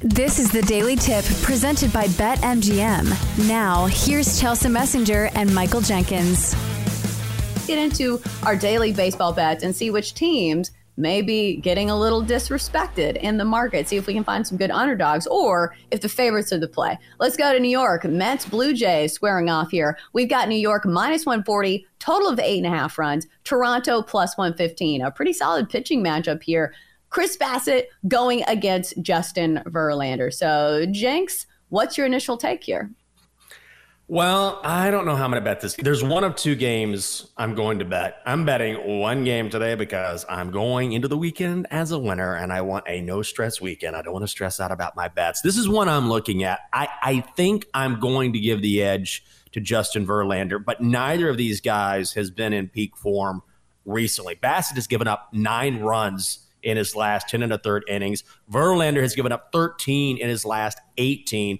This is the Daily Tip presented by BetMGM. Now, here's Chelsea Messenger and Michael Jenkins. Get into our daily baseball bets and see which teams may be getting a little disrespected in the market. See if we can find some good underdogs or if the favorites are the play. Let's go to New York. Mets, Blue Jays squaring off here. We've got New York minus 140, total of eight and a half runs. Toronto plus 115. A pretty solid pitching matchup here. Chris Bassitt going against Justin Verlander. So, Jenks, what's your initial take here? Well, I don't know how I'm going to bet this. There's one of two games I'm going to bet. I'm betting one game today because I'm going into the weekend as a winner and I want a no stress weekend. I don't want to stress out about my bets. This is one I'm looking at. I, I think I'm going to give the edge to Justin Verlander, but neither of these guys has been in peak form recently. Bassitt has given up nine runs in his last 10 and a third innings. Verlander has given up 13 in his last 18.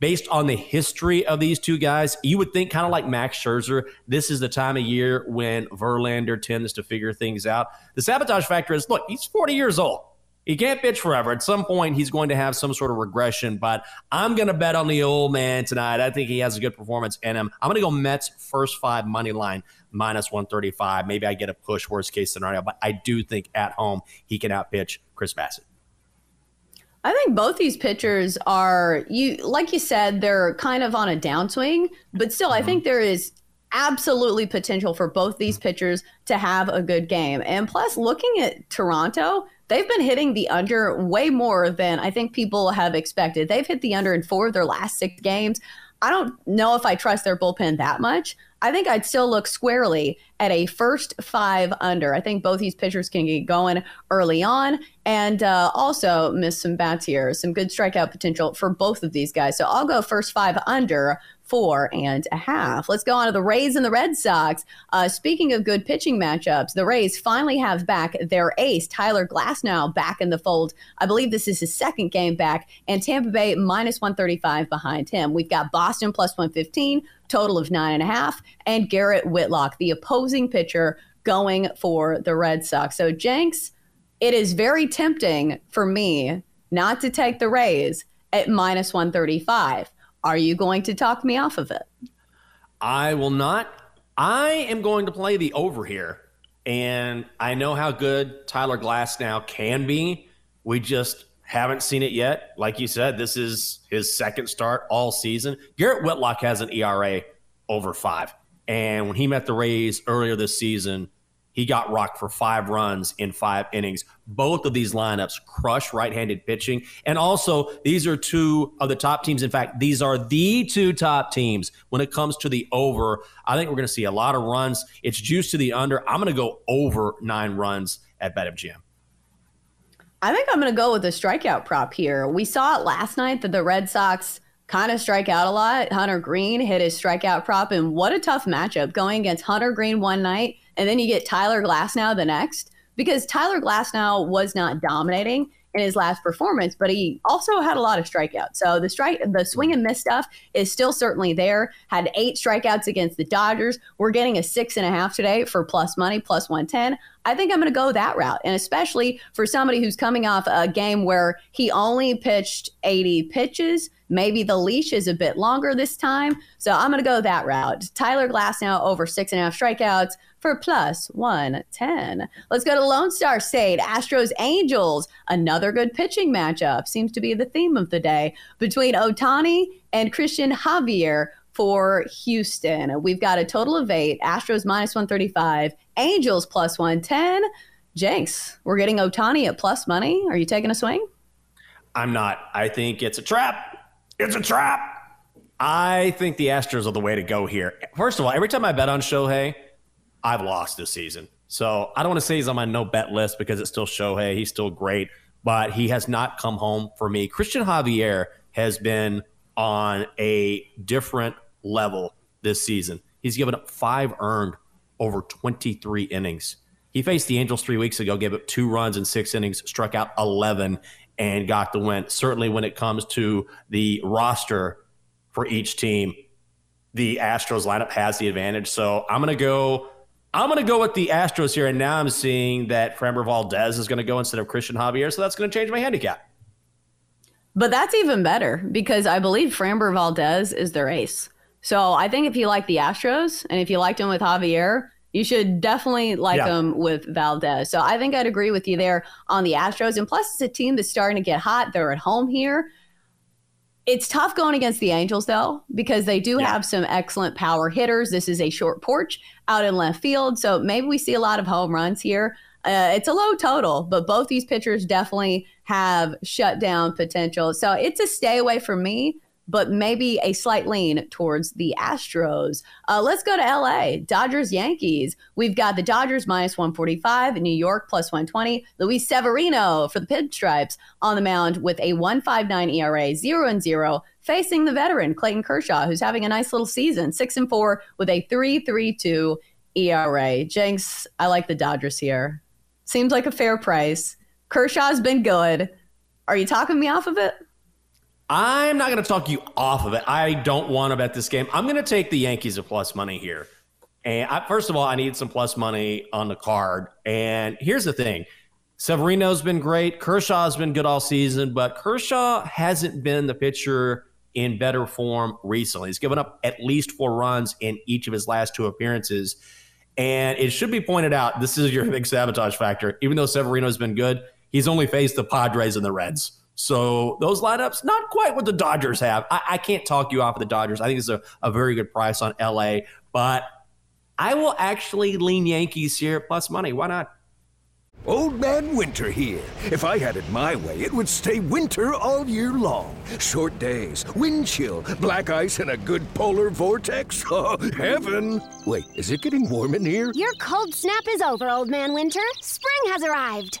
Based on the history of these two guys, you would think kind of like Max Scherzer, this is the time of year when Verlander tends to figure things out. The sabotage factor is look, he's 40 years old. He can't pitch forever. At some point, he's going to have some sort of regression, but I'm going to bet on the old man tonight. I think he has a good performance in him. I'm going to go Mets first five money line minus 135. Maybe I get a push, worst case scenario, but I do think at home he can outpitch Chris Bassitt. I think both these pitchers are you like you said they're kind of on a downswing, but still mm-hmm. I think there is absolutely potential for both these pitchers to have a good game. And plus looking at Toronto, they've been hitting the under way more than I think people have expected. They've hit the under in 4 of their last 6 games. I don't know if I trust their bullpen that much. I think I'd still look squarely at a first five under. I think both these pitchers can get going early on and uh, also miss some bats here. Some good strikeout potential for both of these guys. So I'll go first five under four and a half. Let's go on to the Rays and the Red Sox. Uh, speaking of good pitching matchups, the Rays finally have back their ace, Tyler Glasnow, back in the fold. I believe this is his second game back, and Tampa Bay minus 135 behind him. We've got Boston plus 115, total of nine and a half, and Garrett Whitlock, the opposing pitcher, going for the Red Sox. So, Jenks, it is very tempting for me not to take the Rays at minus 135. Are you going to talk me off of it? I will not. I am going to play the over here. And I know how good Tyler Glasnow can be. We just haven't seen it yet. Like you said, this is his second start all season. Garrett Whitlock has an ERA over five. And when he met the Rays earlier this season, he got rocked for five runs in five innings. Both of these lineups crush right handed pitching. And also, these are two of the top teams. In fact, these are the two top teams when it comes to the over. I think we're going to see a lot of runs. It's juice to the under. I'm going to go over nine runs at BetMGM. I think I'm going to go with the strikeout prop here. We saw it last night that the Red Sox kind of strike out a lot. Hunter Greene hit his strikeout prop, and what a tough matchup going against Hunter Greene one night and then you get Tyler Glasnow the next because Tyler Glasnow was not dominating in his last performance, but he also had a lot of strikeouts. So the strike, the swing and miss stuff is still certainly there. Had eight strikeouts against the Dodgers. We're getting a six and a half today for plus money, plus 110. I think I'm going to go that route. And especially for somebody who's coming off a game where he only pitched 80 pitches. Maybe the leash is a bit longer this time. So I'm going to go that route. Tyler Glasnow over six and a half strikeouts for plus 110. Let's go to Lone Star State. Astros Angels, another good pitching matchup. Seems to be the theme of the day between Ohtani and Cristian Javier for Houston. We've got a total of eight. Astros minus 135, Angels plus 110. Jenks, we're getting Ohtani at plus money. Are you taking a swing? I'm not. I think it's a trap. It's a trap. I think the Astros are the way to go here. First of all, every time I bet on Shohei, I've lost this season. So I don't want to say he's on my no bet list because it's still Shohei. He's still great, but he has not come home for me. Cristian Javier has been on a different level this season. He's given up five earned over 23 innings. He faced the Angels three weeks ago, gave up two runs in six innings, struck out 11, and got the win. Certainly, when it comes to the roster for each team, the Astros lineup has the advantage. So I'm going to go. I'm going to go with the Astros here, and now I'm seeing that Framber Valdez is going to go instead of Cristian Javier, so that's going to change my handicap. But that's even better because I believe Framber Valdez is their ace. So I think if you like the Astros and if you liked him with Javier, you should definitely like yeah. him with Valdez. So I think I'd agree with you there on the Astros. And plus, it's a team that's starting to get hot. They're at home here. It's tough going against the Angels, though, because they do yeah. have some excellent power hitters. This is a short porch out in left field. So maybe we see a lot of home runs here. Uh, it's a low total, but both these pitchers definitely have shutdown potential. So it's a stay away for me but maybe a slight lean towards the Astros. Uh, let's go to LA. Dodgers Yankees. We've got the Dodgers minus 145, New York plus 120. Luis Severino for the Pinstripes on the mound with a 159 ERA, 0 and 0, facing the veteran Clayton Kershaw, who's having a nice little season, 6 and 4 with a 3.32 ERA. Jenks, I like the Dodgers here. Seems like a fair price. Kershaw's been good. Are you talking me off of it? I'm not going to talk you off of it. I don't want to bet this game. I'm going to take the Yankees at plus money here. And I, first of all, I need some plus money on the card. And here's the thing Severino's been great. Kershaw's been good all season, but Kershaw hasn't been the pitcher in better form recently. He's given up at least four runs in each of his last two appearances. And it should be pointed out this is your big sabotage factor. Even though Severino's been good, he's only faced the Padres and the Reds. So those lineups, not quite what the Dodgers have. I, I can't talk you off of the Dodgers. I think it's a, a very good price on LA, but I will actually lean Yankees here plus money. Why not? Old Man Winter here. If I had it my way, it would stay winter all year long. Short days, wind chill, black ice, and a good polar vortex. Oh, heaven! Wait, is it getting warm in here? Your cold snap is over, Old Man Winter. Spring has arrived.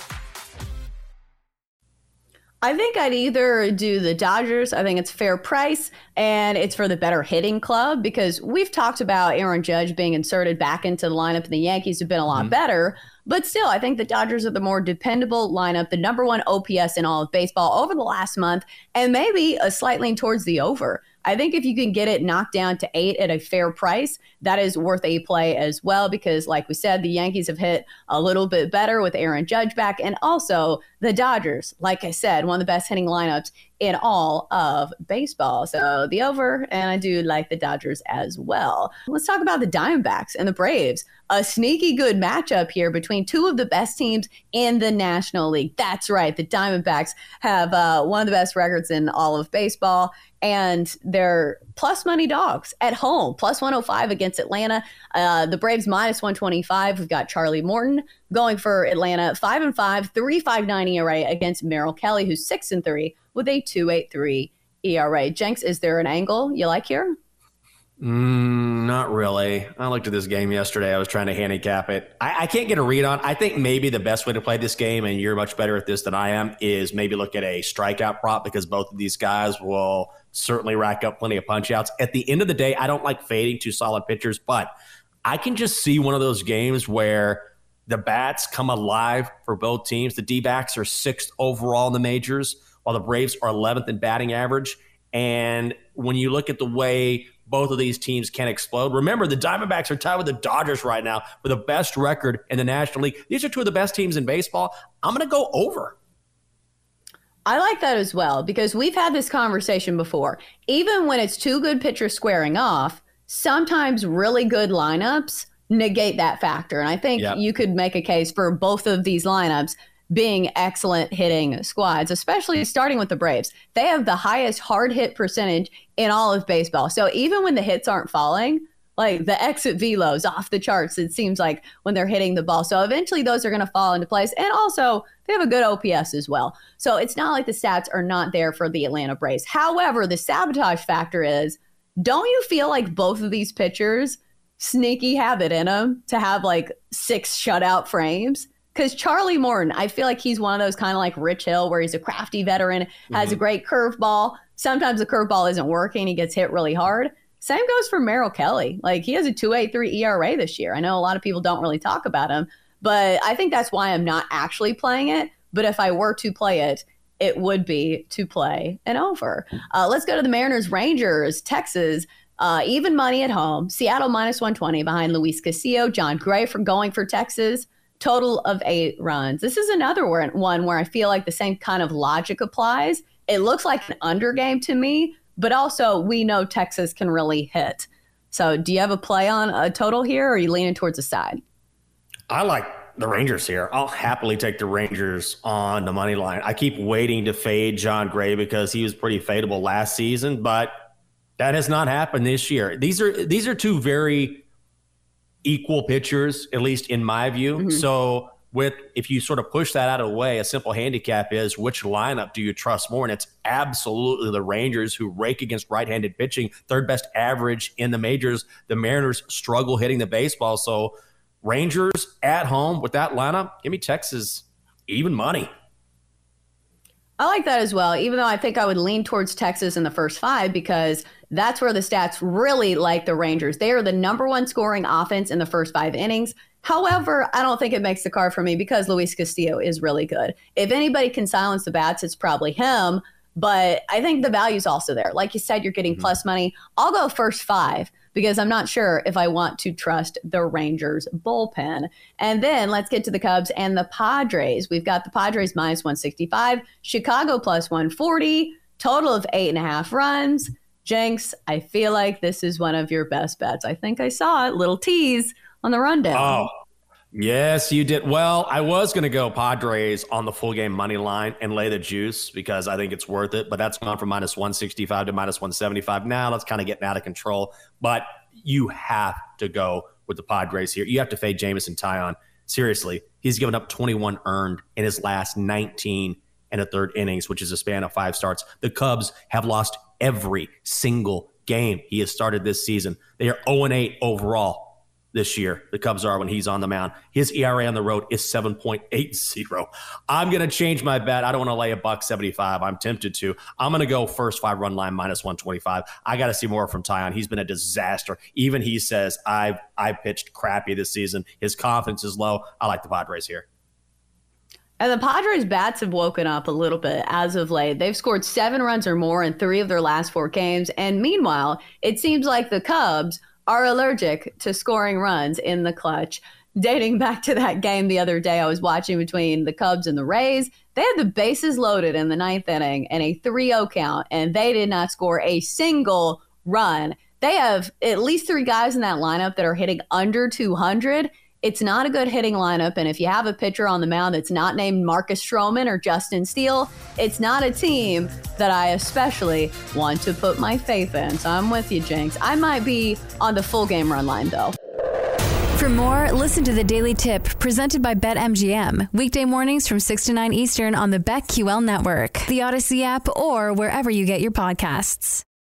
I think I'd either do the Dodgers. I think it's fair price and it's for the better hitting club because we've talked about Aaron Judge being inserted back into the lineup and the Yankees have been a lot mm-hmm. better. But still, I think the Dodgers are the more dependable lineup, the number one OPS in all of baseball over the last month, and maybe a slight lean towards the over. I think if you can get it knocked down to eight at a fair price, that is worth a play as well. Because, like we said, the Yankees have hit a little bit better with Aaron Judge back. And also the Dodgers, like I said, one of the best hitting lineups in all of baseball. So the over, and I do like the Dodgers as well. Let's talk about the Diamondbacks and the Braves. A sneaky good matchup here between two of the best teams in the National League. That's right. The Diamondbacks have uh, one of the best records in all of baseball and they're plus money dogs at home, plus 105 against Atlanta. Uh, the Braves minus 125. We've got Charlie Morton going for Atlanta, five and five, 359 ERA against Merrill Kelly, who's six and three with a 283 ERA. Jenks, is there an angle you like here? Mm, not really. I looked at this game yesterday. I was trying to handicap it. I, I, can't get a read on. I think maybe the best way to play this game, and you're much better at this than I am, is maybe look at a strikeout prop because both of these guys will certainly rack up plenty of punch outs. At the end of the day, I don't like fading two solid pitchers, but I can just see one of those games where the bats come alive for both teams. The D backs are sixth overall in the majors, while the Braves are 11th in batting average. And when you look at the way both of these teams can explode. Remember, the Diamondbacks are tied with the Dodgers right now for the best record in the National League. These are two of the best teams in baseball. I'm going to go over. I like that as well because we've had this conversation before. Even when it's two good pitchers squaring off, sometimes really good lineups negate that factor. And I think yep. you could make a case for both of these lineups being excellent hitting squads, especially starting with the Braves. They have the highest hard hit percentage in all of baseball. So even when the hits aren't falling, like the exit velos off the charts, it seems like when they're hitting the ball. So eventually those are going to fall into place. And also, they have a good OPS as well. So it's not like the stats are not there for the Atlanta Braves. However, the sabotage factor is don't you feel like both of these pitchers sneaky have it in them to have like six shutout frames? because Charlie Morton, I feel like he's one of those kind of like Rich Hill, where he's a crafty veteran, has mm-hmm. a great curveball. Sometimes the curveball isn't working, he gets hit really hard. Same goes for Merrill Kelly. Like he has a 2.83 ERA this year. I know a lot of people don't really talk about him, but I think that's why I'm not actually playing it. But if I were to play it, it would be to play an over. Uh, let's go to the Mariners, Rangers, Texas. Uh, even money at home. Seattle minus 120 behind Luis Castillo. Jon Gray for going for Texas total of eight runs. This is another one where I feel like the same kind of logic applies. It looks like an under game to me, but also we know Texas can really hit. So, do you have a play on a total here, or are you leaning towards the side? I like the Rangers here. I'll happily take the Rangers on the money line. I keep waiting to fade Jon Gray because he was pretty fadeable last season, but that has not happened this year. These are these are two very equal pitchers, at least in my view. Mm-hmm. So with if you sort of push that out of the way, a simple handicap is which lineup do you trust more? And it's absolutely the Rangers who rake against right-handed pitching, third best average in the majors. The Mariners struggle hitting the baseball. So Rangers at home with that lineup, give me Texas even money. I like that as well, even though I think I would lean towards Texas in the first five because that's where the stats really like the Rangers. They are the number one scoring offense in the first five innings. However, I don't think it makes the card for me because Luis Castillo is really good. If anybody can silence the bats, it's probably him. But I think the value is also there. Like you said, you're getting mm-hmm. plus money. I'll go first five because I'm not sure if I want to trust the Rangers bullpen. And then let's get to the Cubs and the Padres. We've got the Padres minus 165, Chicago plus 140, total of eight and a half runs. Jenks, I feel like this is one of your best bets. I think I saw it, little tease on the rundown. Oh, Yes, you did. Well, I was going to go Padres on the full game money line and lay the juice because I think it's worth it, but that's gone from minus 165 to minus 175. Now that's kind of getting out of control, but you have to go with the Padres here. You have to fade Jameson Taillon. Seriously, he's given up 21 earned in his last 19 and a third innings, which is a span of five starts. The Cubs have lost every single game he has started this season. They are 0 8 overall this year. The Cubs are when he's on the mound. His ERA on the road is 7.80. I'm going to change my bet. I don't want to lay a buck 75. I'm tempted to. I'm going to go first five run line minus 125. I got to see more from Taillon. He's been a disaster. Even he says I've I pitched crappy this season. His confidence is low. I like the Padres here. And the Padres bats have woken up a little bit as of late. They've scored seven runs or more in three of their last four games. And meanwhile, it seems like the Cubs are allergic to scoring runs in the clutch. Dating back to that game the other day, I was watching between the Cubs and the Rays. They had the bases loaded in the ninth inning and a 3 0 count, and they did not score a single run. They have at least three guys in that lineup that are hitting under 200. It's not a good hitting lineup. And if you have a pitcher on the mound that's not named Marcus Stroman or Justin Steele, it's not a team that I especially want to put my faith in. So I'm with you, Jenks. I might be on the full game run line, though. For more, listen to the Daily Tip presented by BetMGM. Weekday mornings from 6 to 9 Eastern on the BetQL network, the Audacy app, or wherever you get your podcasts.